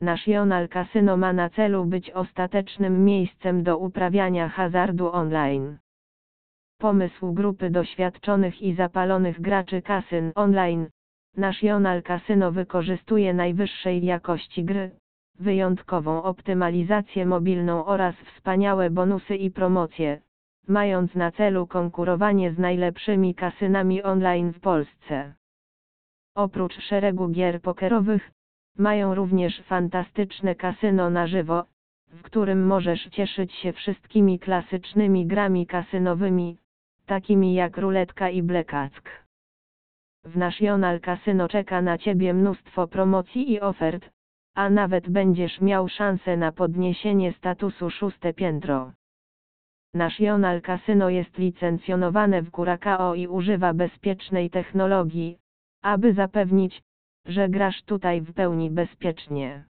National Casino ma na celu być ostatecznym miejscem do uprawiania hazardu online. Pomysł grupy doświadczonych i zapalonych graczy kasyn online. National Casino wykorzystuje najwyższej jakości gry, wyjątkową optymalizację mobilną oraz wspaniałe bonusy i promocje, mając na celu konkurowanie z najlepszymi kasynami online w Polsce. Oprócz szeregu gier pokerowych, mają również fantastyczne kasyno na żywo, w którym możesz cieszyć się wszystkimi klasycznymi grami kasynowymi, takimi jak ruletka i blackjack. W National Casino czeka na Ciebie mnóstwo promocji i ofert, a nawet będziesz miał szansę na podniesienie statusu szóste piętro. National Casino jest licencjonowane w Curacao i używa bezpiecznej technologii, aby zapewnić, że grasz tutaj w pełni bezpiecznie.